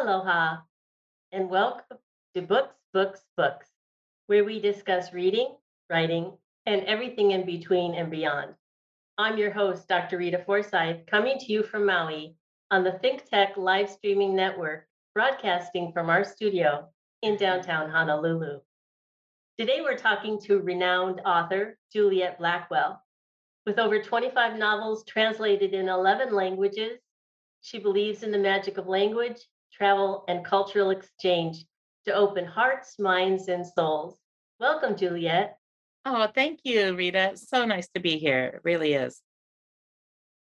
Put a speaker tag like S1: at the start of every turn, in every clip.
S1: Aloha, and welcome to Books, Books, Books, where we discuss reading, writing, and everything in between and beyond. I'm your host, Dr. Rita Forsyth, coming to you from Maui on the Think Tech live streaming network, broadcasting from our studio in downtown Honolulu. Today, we're talking to renowned author Juliet Blackwell. With over 25 novels translated in 11 languages, she believes in the magic of language, travel, and cultural exchange to open hearts, minds, and souls. Welcome, Juliet.
S2: Oh, thank you, Rita. So nice to be here. It really is.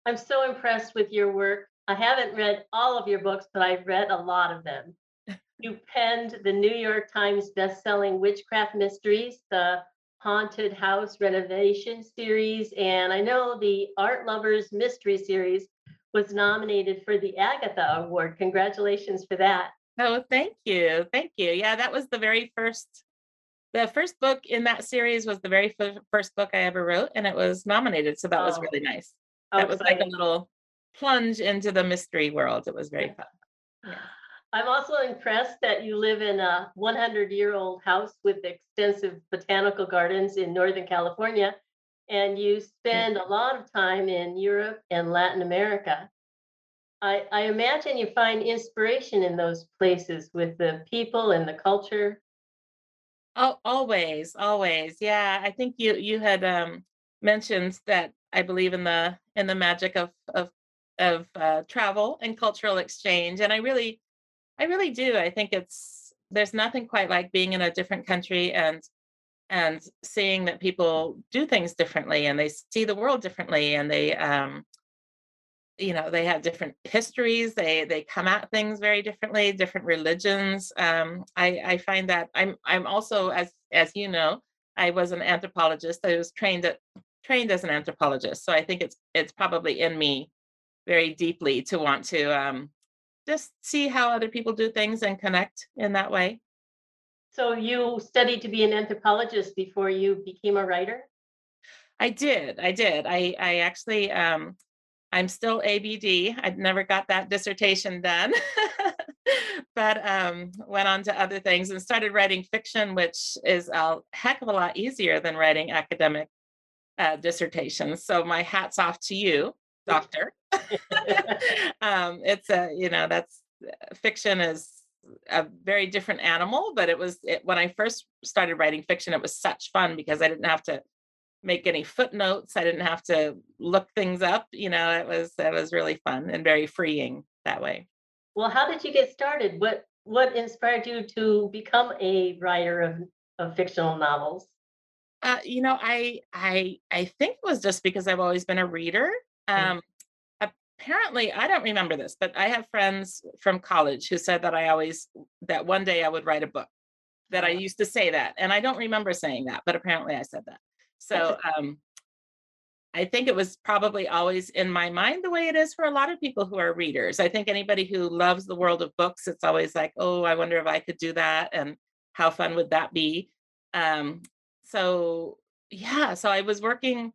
S1: I'm so impressed with your work. I haven't read all of your books, but I've read a lot of them. You penned the New York Times best-selling Witchcraft Mysteries, the Haunted House Renovation series, and I know the Art Lovers Mystery series was nominated for the Agatha Award. Congratulations for that.
S2: Oh, thank you. Thank you. Yeah, that was the very first the first book in that series was the very f- first book I ever wrote and it was nominated, so that was
S1: Oh,
S2: really nice.
S1: how
S2: That was like a little plunge into the mystery world. It was very fun. Yeah.
S1: I'm also impressed that you live in a 100-year-old house with extensive botanical gardens in Northern California, and you spend a lot of time in Europe and Latin America. I, I imagine you find inspiration in those places with the people and the culture.
S2: Oh, always, always. Yeah, I think you you had um mentioned that I believe in the in the magic of of of uh, travel and cultural exchange, and I really I really do. I think it's there's nothing quite like being in a different country and and seeing that people do things differently and they see the world differently and they um you know they have different histories they they come at things very differently different religions um i i find that i'm i'm also as as you know i was an anthropologist i was trained at trained as an anthropologist so i think it's it's probably in me very deeply to want to um just see how other people do things and connect in that way
S1: So you studied to be an anthropologist before you became a writer?
S2: i did i did i i actually um I'm still ABD. I never got that dissertation done, but um, went on to other things and started writing fiction, which is a heck of a lot easier than writing academic uh, dissertations. So my hats off to you, doctor. um, it's a, you know, that's uh, fiction is a very different animal, but it was it, when I first started writing fiction, it was such fun because I didn't have to make any footnotes. I didn't have to look things up. You know, it was it was really fun and very freeing that way.
S1: Well, how did you get started? What what inspired you to become a writer of, of fictional novels?
S2: Uh, you know, I I I think it was just because I've always been a reader.
S1: Mm.
S2: Um, apparently, I don't remember this, but I have friends from college who said that I always that one day I would write a book. That I used to say that, and I don't remember saying that, but apparently I said that. So um, I think it was probably always in my mind the way it is for a lot of people who are readers. I think anybody who loves the world of books, it's always like, oh, I wonder if I could do that and how fun would that be? Um, so yeah, so I was working,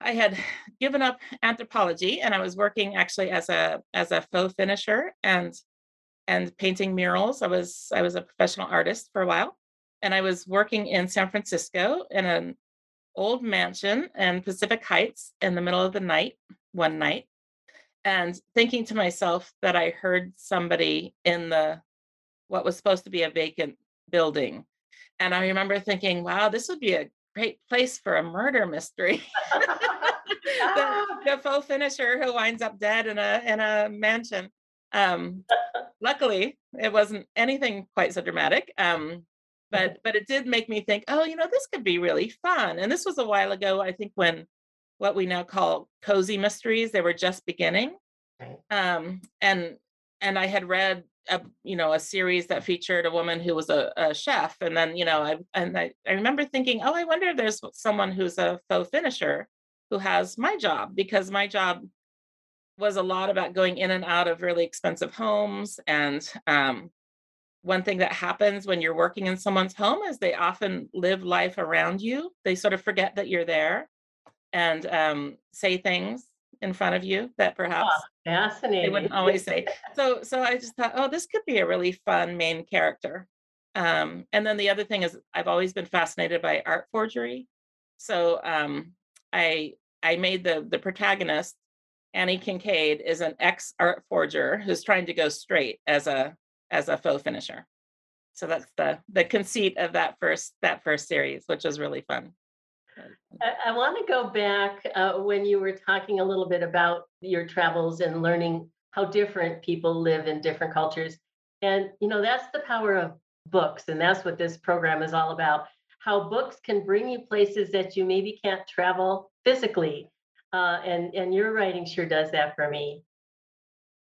S2: I had given up anthropology and I was working actually as a as a faux finisher and and painting murals. I was I was a professional artist for a while. And I was working in San Francisco in an old mansion in Pacific Heights in the middle of the night, one night, and thinking to myself that I heard somebody in the what was supposed to be a vacant building. And I remember thinking, wow, this would be a great place for a murder mystery. the, the faux finisher who winds up dead in a in a mansion. Um, luckily, it wasn't anything quite so dramatic. Um, but but it did make me think, oh, you know, this could be really fun. And this was a while ago, I think, when what we now call cozy mysteries they were just beginning. Um, and and I had read a you know a series that featured a woman who was a, a chef, and then you know I and I, I remember thinking, oh, I wonder if there's someone who's a faux finisher who has my job because my job was a lot about going in and out of really expensive homes and um, one thing that happens when you're working in someone's home is they often live life around you. They sort of forget that you're there and um, say things in front of you that perhaps
S1: Ah,
S2: they wouldn't always say. So so I just thought, oh, this could be a really fun main character. Um, and then the other thing is I've always been fascinated by art forgery. So um, I I made the the protagonist, Annie Kincaid, is an ex art forger who's trying to go straight as a as a faux finisher. So that's the the conceit of that first that first series, which was really fun.
S1: I, I want to go back uh, when you were talking a little bit about your travels and learning how different people live in different cultures. And, you know, that's the power of books. And that's what this program is all about how books can bring you places that you maybe can't travel physically. Uh, and, and your writing sure does that for me.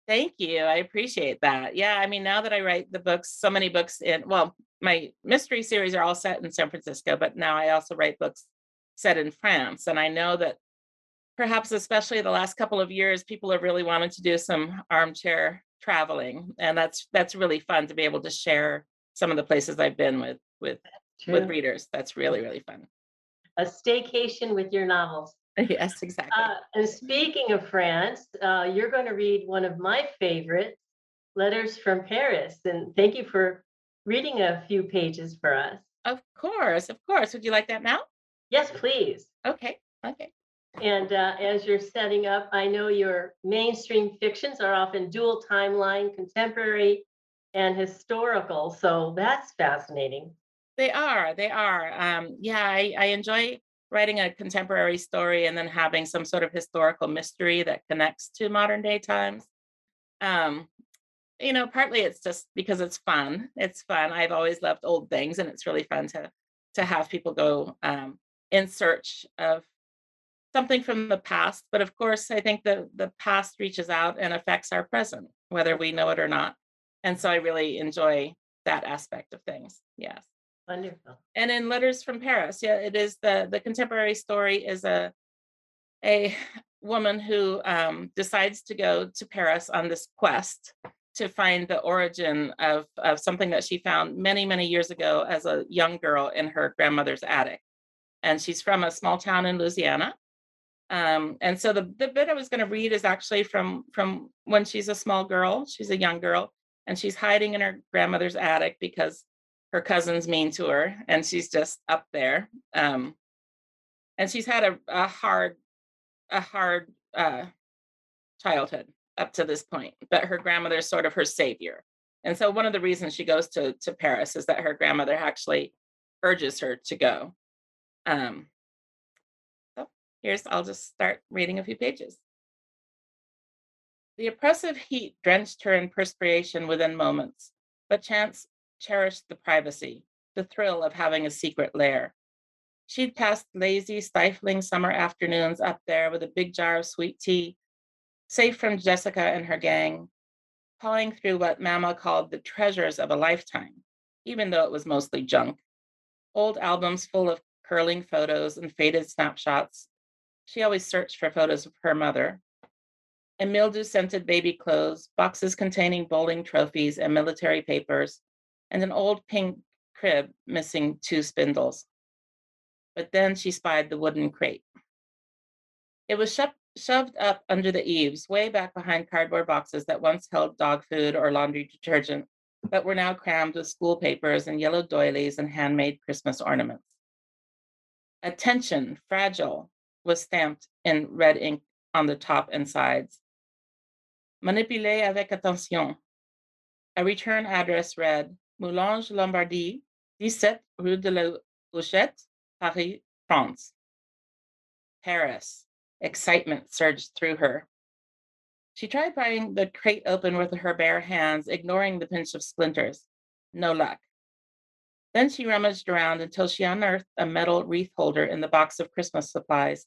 S2: Thank you. I appreciate that. Yeah, I mean, now that I write the books, so many books in, well, my mystery series are all set in San Francisco, but now I also write books set in France. And I know that perhaps, especially the last couple of years, people have really wanted to do some armchair traveling. And that's that's really fun to be able to share some of the places I've been with with with readers. That's really, really fun.
S1: A staycation with your novels.
S2: Yes, exactly.
S1: Uh, and speaking of France, uh, you're going to read one of my favorites, Letters from Paris. And thank you for reading a few pages for us.
S2: Of course, of course. Would you like that now?
S1: Yes, please.
S2: Okay. Okay.
S1: And uh, as you're setting up, I know your mainstream fictions are often dual timeline, contemporary, and historical. So that's fascinating.
S2: They are. They are. Um, yeah, I, I enjoy writing a contemporary story and then having some sort of historical mystery that connects to modern day times. Um, you know, partly it's just because it's fun. It's fun. I've always loved old things, and it's really fun to to have people go um, in search of something from the past. But of course, I think the the past reaches out and affects our present, whether we know it or not. And so I really enjoy that aspect of things. Yes
S1: Wonderful.
S2: and in letters from paris yeah it is the the contemporary story is a a woman who um, decides to go to paris on this quest to find the origin of of something that she found many many years ago as a young girl in her grandmother's attic and she's from a small town in louisiana. Um, and so the, the bit i was going to read is actually from from when she's a small girl she's a young girl and she's hiding in her grandmother's attic because her cousin's mean to her and she's just up there um and she's had a, a hard a hard uh childhood up to this point but her grandmother's sort of her savior. And so one of the reasons she goes to to paris is that her grandmother actually urges her to go um so here's i'll just start reading a few pages the oppressive heat drenched her in perspiration within moments but chance cherished the privacy, the thrill of having a secret lair. She'd passed lazy, stifling summer afternoons up there with a big jar of sweet tea, safe from Jessica and her gang, pawing through what Mama called the treasures of a lifetime, even though it was mostly junk. Old albums full of curling photos and faded snapshots. She always searched for photos of her mother. And mildew scented baby clothes, boxes containing bowling trophies and military papers, and an old pink crib missing two spindles. But then she spied the wooden crate. It was sho- shoved up under the eaves, way back behind cardboard boxes that once held dog food or laundry detergent, but were now crammed with school papers and yellow doilies and handmade Christmas ornaments. Attention, fragile, was stamped in red ink on the top and sides. Manipulez avec attention. A return address read Moulange Lombardie, 17 Rue de la Huchette, Paris, France. Paris. Excitement surged through her. She tried prying the crate open with her bare hands, ignoring the pinch of splinters. No luck. Then she rummaged around until she unearthed a metal wreath holder in the box of Christmas supplies.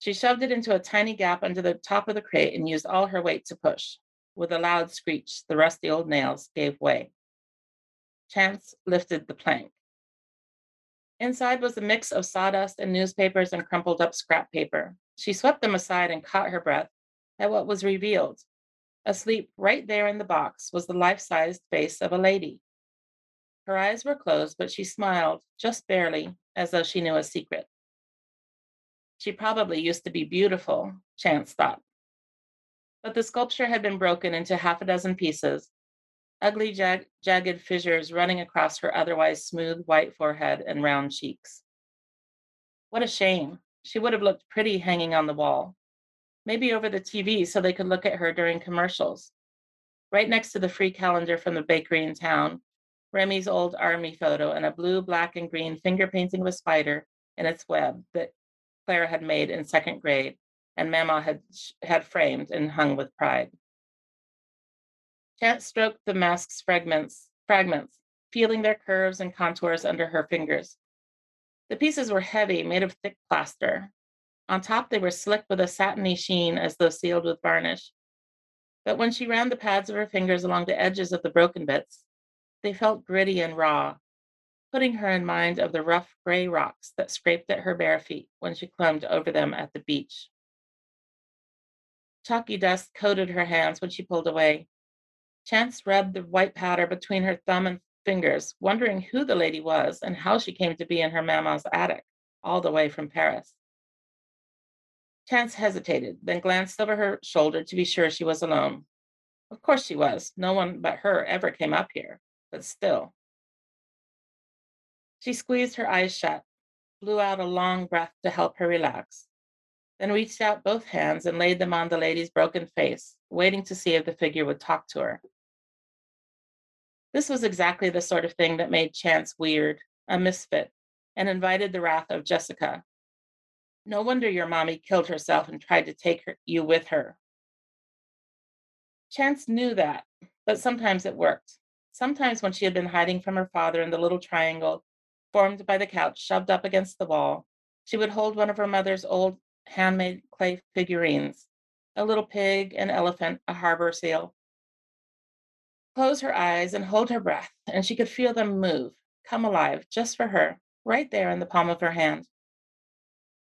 S2: She shoved it into a tiny gap under the top of the crate and used all her weight to push. With a loud screech, the rusty old nails gave way. Chance lifted the plank. Inside was a mix of sawdust and newspapers and crumpled up scrap paper. She swept them aside and caught her breath at what was revealed. Asleep right there in the box was the life sized face of a lady. Her eyes were closed, but she smiled, just barely, as though she knew a secret. She probably used to be beautiful, Chance thought. But the sculpture had been broken into half a dozen pieces, ugly, jag- jagged fissures running across her otherwise smooth white forehead and round cheeks. What a shame. She would have looked pretty hanging on the wall. Maybe over the TV so they could look at her during commercials. Right next to the free calendar from the bakery in town, Remy's old army photo and a blue, black, and green finger painting of a spider in its web that Claire had made in second grade and Mama had, had framed and hung with pride. Chance stroked the mask's fragments, fragments, feeling their curves and contours under her fingers. The pieces were heavy, made of thick plaster. On top, they were slick with a satiny sheen as though sealed with varnish. But when she ran the pads of her fingers along the edges of the broken bits, they felt gritty and raw, putting her in mind of the rough gray rocks that scraped at her bare feet when she climbed over them at the beach. Chalky dust coated her hands when she pulled away. Chance rubbed the white powder between her thumb and fingers, wondering who the lady was and how she came to be in her mamma's attic, all the way from Paris. Chance hesitated, then glanced over her shoulder to be sure she was alone. Of course she was. No one but her ever came up here but still. She squeezed her eyes shut, blew out a long breath to help her relax, then reached out both hands and laid them on the lady's broken face, waiting to see if the figure would talk to her. This was exactly the sort of thing that made Chance weird, a misfit, and invited the wrath of Jessica. No wonder your mommy killed herself and tried to take her, you with her. Chance knew that, but sometimes it worked. Sometimes, when she had been hiding from her father in the little triangle formed by the couch shoved up against the wall, she would hold one of her mother's old handmade clay figurines a little pig, an elephant, a harbor seal. Close her eyes and hold her breath, and she could feel them move, come alive just for her, right there in the palm of her hand.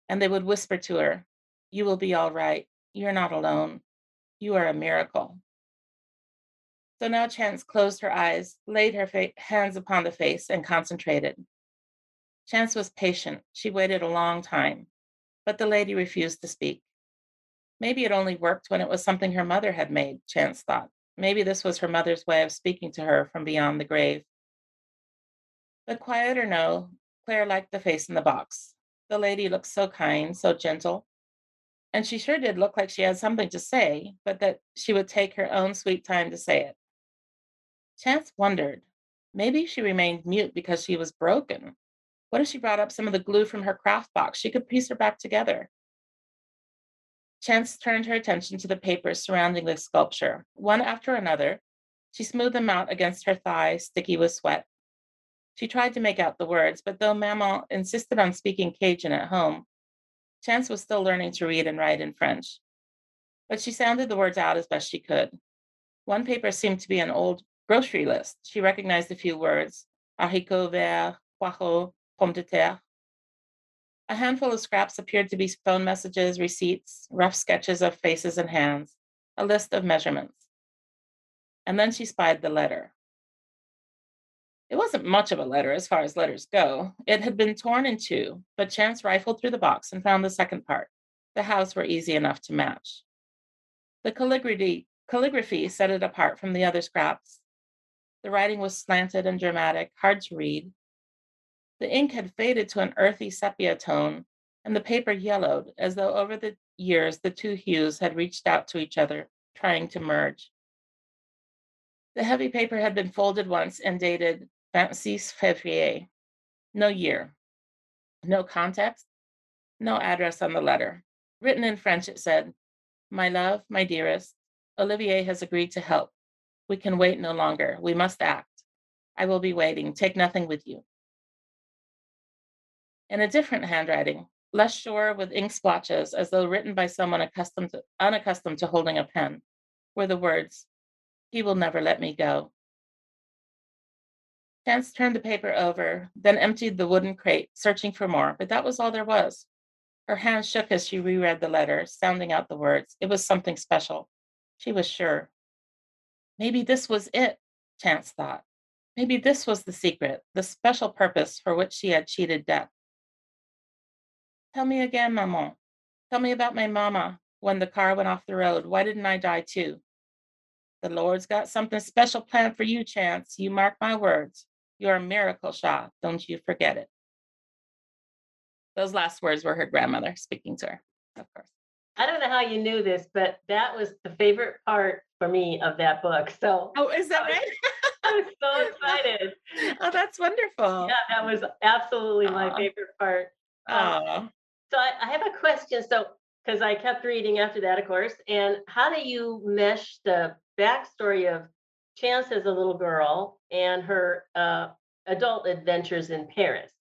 S2: And they would whisper to her, You will be all right. You're not alone. You are a miracle. So now Chance closed her eyes, laid her fa- hands upon the face, and concentrated. Chance was patient. She waited a long time, but the lady refused to speak. Maybe it only worked when it was something her mother had made, Chance thought. Maybe this was her mother's way of speaking to her from beyond the grave. But quiet or no, Claire liked the face in the box. The lady looked so kind, so gentle. And she sure did look like she had something to say, but that she would take her own sweet time to say it. Chance wondered. Maybe she remained mute because she was broken. What if she brought up some of the glue from her craft box? She could piece her back together. Chance turned her attention to the papers surrounding the sculpture. One after another, she smoothed them out against her thigh, sticky with sweat. She tried to make out the words, but though Maman insisted on speaking Cajun at home, Chance was still learning to read and write in French. But she sounded the words out as best she could. One paper seemed to be an old grocery list. She recognized a few words haricots verts, poireaux, pommes de terre. A handful of scraps appeared to be phone messages, receipts, rough sketches of faces and hands, a list of measurements. And then she spied the letter. It wasn't much of a letter as far as letters go. It had been torn in two, but Chance rifled through the box and found the second part. The house were easy enough to match. The calligraphy, calligraphy set it apart from the other scraps. The writing was slanted and dramatic, hard to read. The ink had faded to an earthy sepia tone, and the paper yellowed, as though over the years the two hues had reached out to each other, trying to merge. The heavy paper had been folded once and dated 26 Février. No year, no context, no address on the letter. Written in French, it said, My love, my dearest, Olivier has agreed to help. We can wait no longer. We must act. I will be waiting. Take nothing with you. In a different handwriting, less sure with ink splotches as though written by someone accustomed to, unaccustomed to holding a pen, were the words, He will never let me go. Chance turned the paper over, then emptied the wooden crate, searching for more, but that was all there was. Her hand shook as she reread the letter, sounding out the words. It was something special. She was sure. Maybe this was it, Chance thought. Maybe this was the secret, the special purpose for which she had cheated death. Tell me again, maman, Tell me about my mama when the car went off the road. Why didn't I die too? The Lord's got something special planned for you, Chance. You mark my words. You're a miracle shot. Don't you forget it. Those last words were her grandmother speaking to her, of course.
S1: I don't know how you knew this, but that was the favorite part for me of that book. So
S2: Oh, is that right?
S1: I was so excited.
S2: oh, that's wonderful.
S1: Yeah, that was absolutely my favorite part. Um, So I, I have a question. So, because I kept reading after that, of course, and how do you mesh the backstory of Chance as a little girl and her uh, adult adventures in Paris?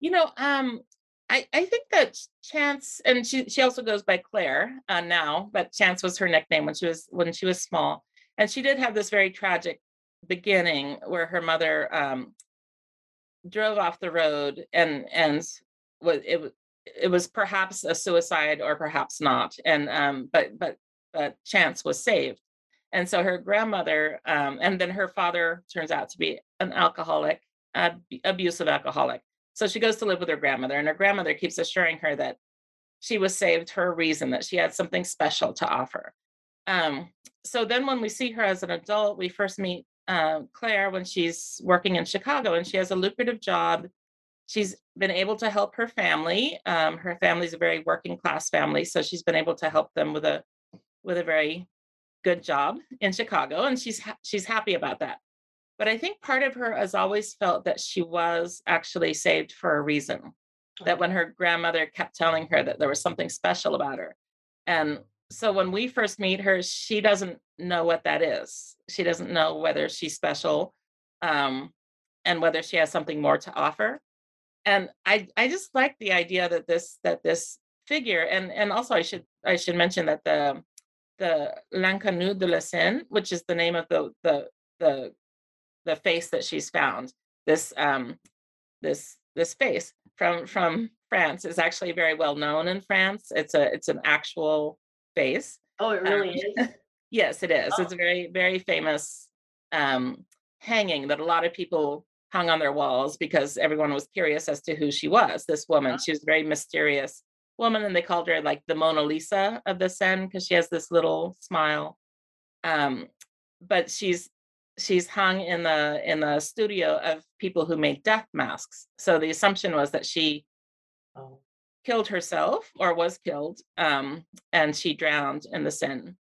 S2: you know, um, I, I think that Chance, and she she also goes by Claire uh, now, but Chance was her nickname when she was when she was small, and she did have this very tragic beginning where her mother um, drove off the road and and was it was it was perhaps a suicide or perhaps not, and um, but but but Chance was saved, and so her grandmother um, and then her father turns out to be an alcoholic, ab- abusive alcoholic. So she goes to live with her grandmother, and her grandmother keeps assuring her that she was saved for a reason, that she had something special to offer. Um, so then when we see her as an adult, we first meet uh, Claire when she's working in Chicago and she has a lucrative job. She's been able to help her family. Um, her family's a very working class family, so she's been able to help them with a with a very good job in Chicago, and she's ha- she's happy about that. But I think part of her has always felt that she was actually saved for a reason. That when her grandmother kept telling her that there was something special about her, and so when we first meet her, she doesn't know what that is. She doesn't know whether she's special, um, and whether she has something more to offer. And I I just like the idea that this that this figure and and also I should I should mention that the the L'Inconnue de la Seine, which is the name of the the the the face that she's found. This um this this face from from France is actually very well known in France. It's a it's an actual face.
S1: Oh, it
S2: Um,
S1: really is.
S2: Yes, it is. It's
S1: Oh.
S2: a very very famous um hanging that a lot of people hung on their walls because everyone was curious as to who she was. This woman,
S1: Uh-huh.
S2: she was a very mysterious woman, and they called her like the Mona Lisa of the Seine because she has this little smile. Um, but she's she's hung in the in the studio of people who make death masks. So the assumption was that she
S1: Oh,
S2: killed herself or was killed, um, and she drowned in the Seine.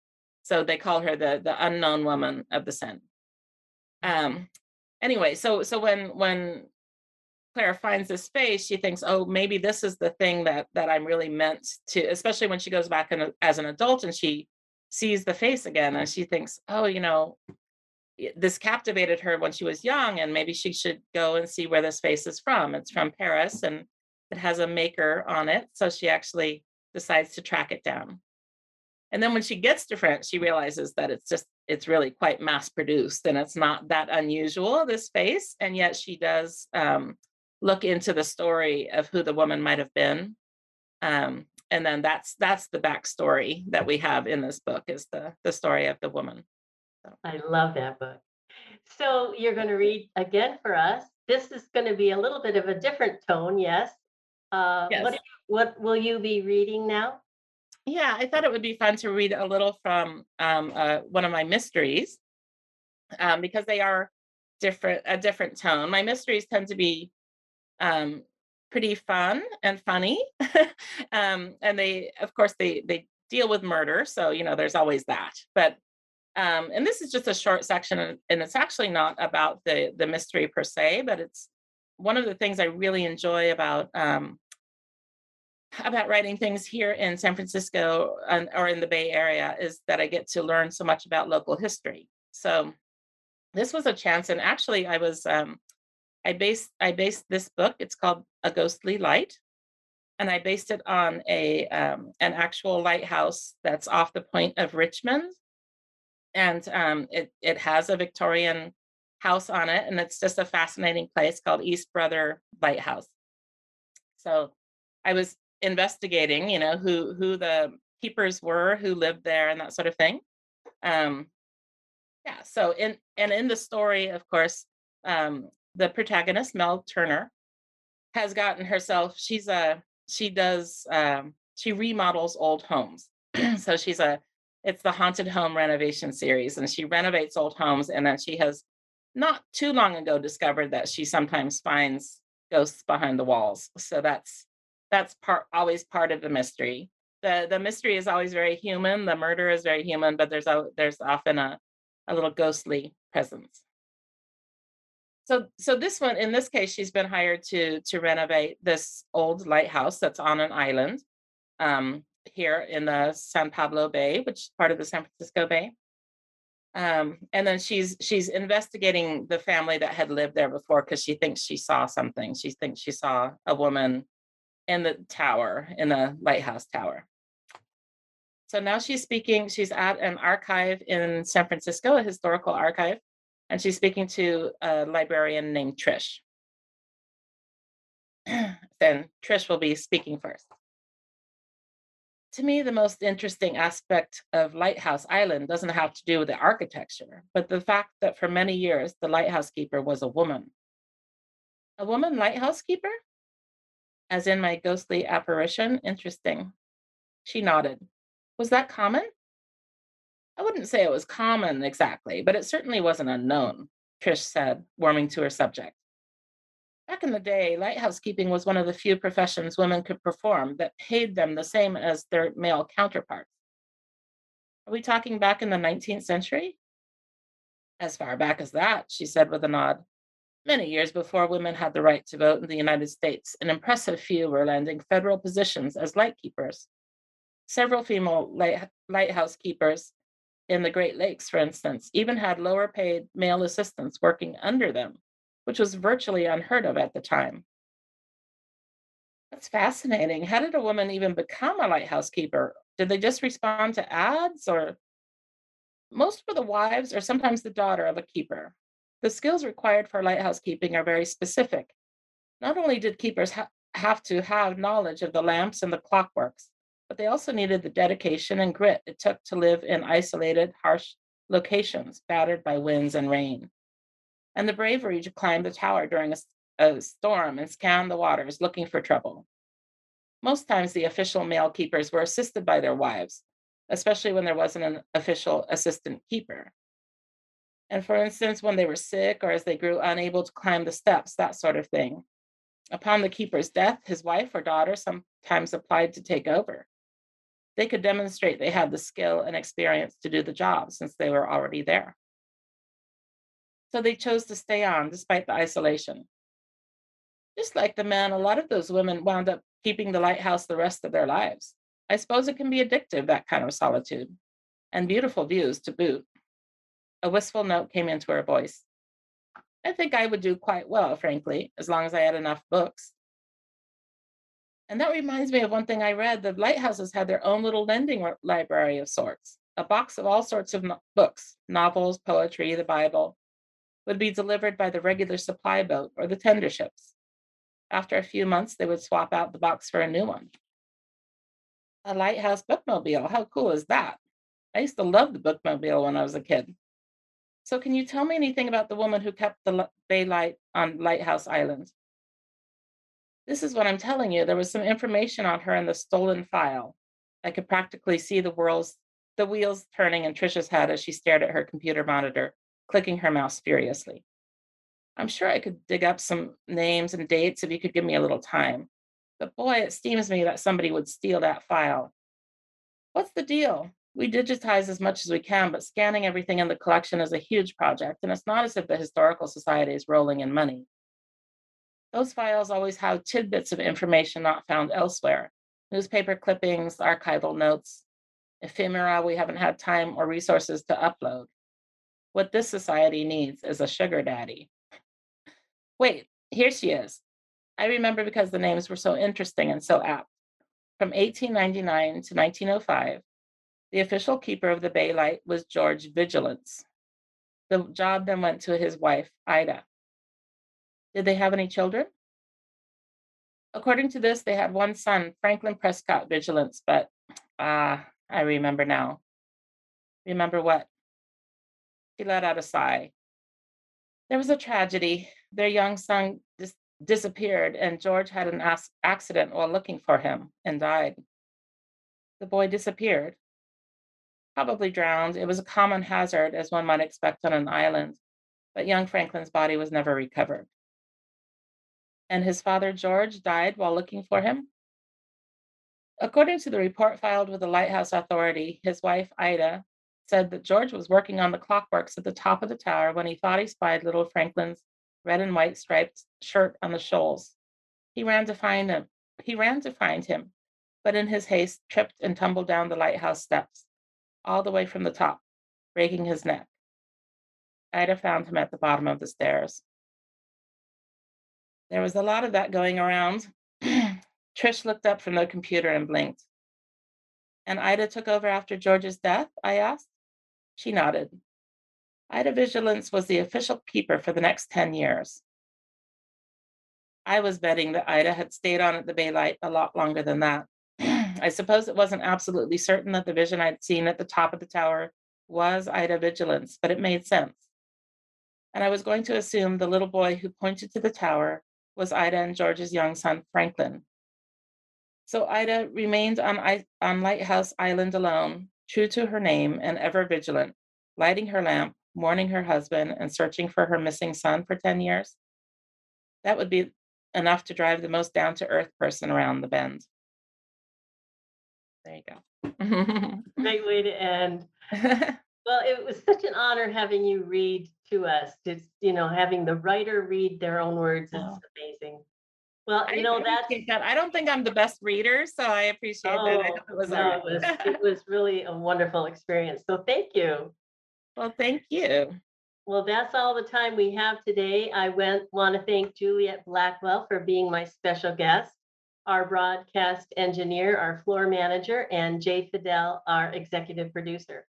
S2: So they call her the the unknown woman of the Seine. Um, anyway, so so when when Claire finds this face, she thinks, oh, maybe this is the thing that that I'm really meant to. Especially when she goes back and as an adult and she sees the face again, and she thinks, oh, you know, this captivated her when she was young, and maybe she should go and see where this face is from. It's from Paris, and it has a maker on it. So she actually decides to track it down. And then when she gets to France, she realizes that it's just, it's really quite mass produced and it's not that unusual, this face. And yet she does um, look into the story of who the woman might have been. Um, and then that's that's the backstory that we have in this book is the the story of the woman.
S1: I love that book. So you're going to read again for us. This is going to be a little bit of a different tone, yes. Uh,
S2: Yes.
S1: What what will you be reading now?
S2: Yeah, I thought it would be fun to read a little from um, uh, one of my mysteries um, because they are different, a different tone. My mysteries tend to be um, pretty fun and funny, um, and they, of course, they they deal with murder, so you know there's always that. But um, and this is just a short section, and it's actually not about the the mystery per se, but it's one of the things I really enjoy about um, about writing things here in San Francisco and, or in the Bay Area is that I get to learn so much about local history. So this was a chance, and actually, I was um, I based I based this book. It's called A Ghostly Light, and I based it on a um, an actual lighthouse that's off the point of Richmond, and um, it it has a Victorian house on it, and it's just a fascinating place called East Brother Lighthouse. So I was investigating, you know, who who the keepers were, who lived there, and that sort of thing. Um, yeah. So in and in the story, of course, um, the protagonist Mel Turner has gotten herself. She's a she does um, she remodels old homes. so she's a it's the haunted home renovation series and she renovates old homes and then she has not too long ago discovered that she sometimes finds ghosts behind the walls. So that's that's part always part of the mystery. The the mystery is always very human. The murder is very human, but there's a there's often a, a little ghostly presence. So so this one in this case she's been hired to to renovate this old lighthouse that's on an island um, here in the San Pablo Bay, which is part of the San Francisco Bay. Um, and then she's she's investigating the family that had lived there before because she thinks she saw something. She thinks she saw a woman in the tower, in the lighthouse tower. So now she's speaking, she's at an archive in San Francisco, a historical archive, and she's speaking to a librarian named Trish. then Trish will be speaking first to me, the most interesting aspect of Lighthouse Island doesn't have to do with the architecture, but the fact that for many years the lighthouse keeper was a woman. A woman lighthouse keeper? As in my ghostly apparition? Interesting. She nodded. Was that common? I wouldn't say it was common exactly, but it certainly wasn't unknown, Trish said, warming to her subject. Back in the day, lighthouse keeping was one of the few professions women could perform that paid them the same as their male counterparts. Are we talking back in the 19th century? As far back as that, she said with a nod. Many years before women had the right to vote in the United States, an impressive few were landing federal positions as lightkeepers. Several female light, lighthouse keepers in the Great Lakes, for instance, even had lower paid male assistants working under them which was virtually unheard of at the time. That's fascinating. How did a woman even become a lighthouse keeper? Did they just respond to ads or? Most were the wives or sometimes the daughter of a keeper. The skills required for lighthouse keeping are very specific. Not only did keepers ha- have to have knowledge of the lamps and the clockworks, but they also needed the dedication and grit it took to live in isolated, harsh locations battered by winds and rain and the bravery to climb the tower during a, a storm and scan the waters looking for trouble. Most times, the official male keepers were assisted by their wives, especially when there wasn't an official assistant keeper. And for instance, when they were sick or as they grew unable to climb the steps, that sort of thing. Upon the keeper's death, his wife or daughter sometimes applied to take over. They could demonstrate they had the skill and experience to do the job since they were already there so they chose to stay on despite the isolation. Just like the men, a lot of those women wound up keeping the lighthouse the rest of their lives. I suppose it can be addictive, that kind of solitude, and beautiful views to boot. A wistful note came into her voice. I think I would do quite well, frankly, as long as I had enough books. And that reminds me of one thing I read. The lighthouses had their own little lending library of sorts, a box of all sorts of no- books, novels, poetry, the Bible, would be delivered by the regular supply boat or the tender ships. After a few months, they would swap out the box for a new one. A lighthouse bookmobile, how cool is that? I used to love the bookmobile when I was a kid. So, can you tell me anything about the woman who kept the bay light on Lighthouse Island? This is what I'm telling you. There was some information on her in the stolen file. I could practically see the the wheels turning in Trisha's head as she stared at her computer monitor clicking her mouse furiously. I'm sure I could dig up some names and dates if you could give me a little time. But boy, it steams me that somebody would steal that file. What's the deal? We digitize as much as we can, but scanning everything in the collection is a huge project, and it's not as if the Historical Society is rolling in money. Those files always have tidbits of information not found elsewhere newspaper clippings, archival notes, ephemera we haven't had time or resources to upload. What this society needs is a sugar daddy. Wait, here she is. I remember because the names were so interesting and so apt. From 1899 to 1905, the official keeper of the Bay Light was George Vigilance. The job then went to his wife, Ida. Did they have any children? According to this, they had one son, Franklin Prescott Vigilance, but ah, I remember now. Remember what? She let out a sigh. There was a tragedy. Their young son dis- disappeared, and George had an as- accident while looking for him and died. the boy disappeared. Probably drowned. It was a common hazard, as one might expect on an island, but young Franklin's body was never recovered. And his father, George, died while looking for him. According to the report filed with the Lighthouse Authority, his wife, Ida, said that George was working on the clockworks at the top of the tower when he thought he spied little Franklin's red and white striped shirt on the shoals. He ran to find him. He ran to find him, but in his haste tripped and tumbled down the lighthouse steps, all the way from the top, breaking his neck. Ida found him at the bottom of the stairs. There was a lot of that going around. Trish looked up from the computer and blinked. And Ida took over after George's death? I asked. She nodded. Ida Vigilance was the official keeper for the next 10 years. I was betting that Ida had stayed on at the Baylight a lot longer than that. I suppose it wasn't absolutely certain that the vision I'd seen at the top of the tower was Ida Vigilance, but it made sense. And I was going to assume the little boy who pointed to the tower was Ida and George's young son, Franklin. So Ida remained on, on Lighthouse Island alone, true to her name and ever vigilant, lighting her lamp, mourning her husband, and searching for her missing son for 10 years. That would be enough to drive the most down to earth person around the bend. There you
S1: go. Great way to end. well, it was such an honor having you read to us. Just, you know, having the writer read their own words is oh. amazing. Well, you know
S2: that's that. I don't think I'm the best reader, so I appreciate oh, that.
S1: it was, no, it was it was really a wonderful experience. So thank you.
S2: Well, thank you.
S1: Well, that's all the time we have today. I went, want to thank Juliet Blackwell for being my special guest, our broadcast engineer, our floor manager, and Jay Fidel, our executive producer.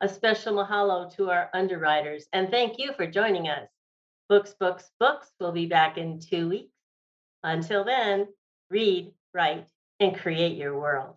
S1: A special mahalo to our underwriters, and thank you for joining us. Books, Books, Books will be back in two weeks. Until then, read, write, and create your world.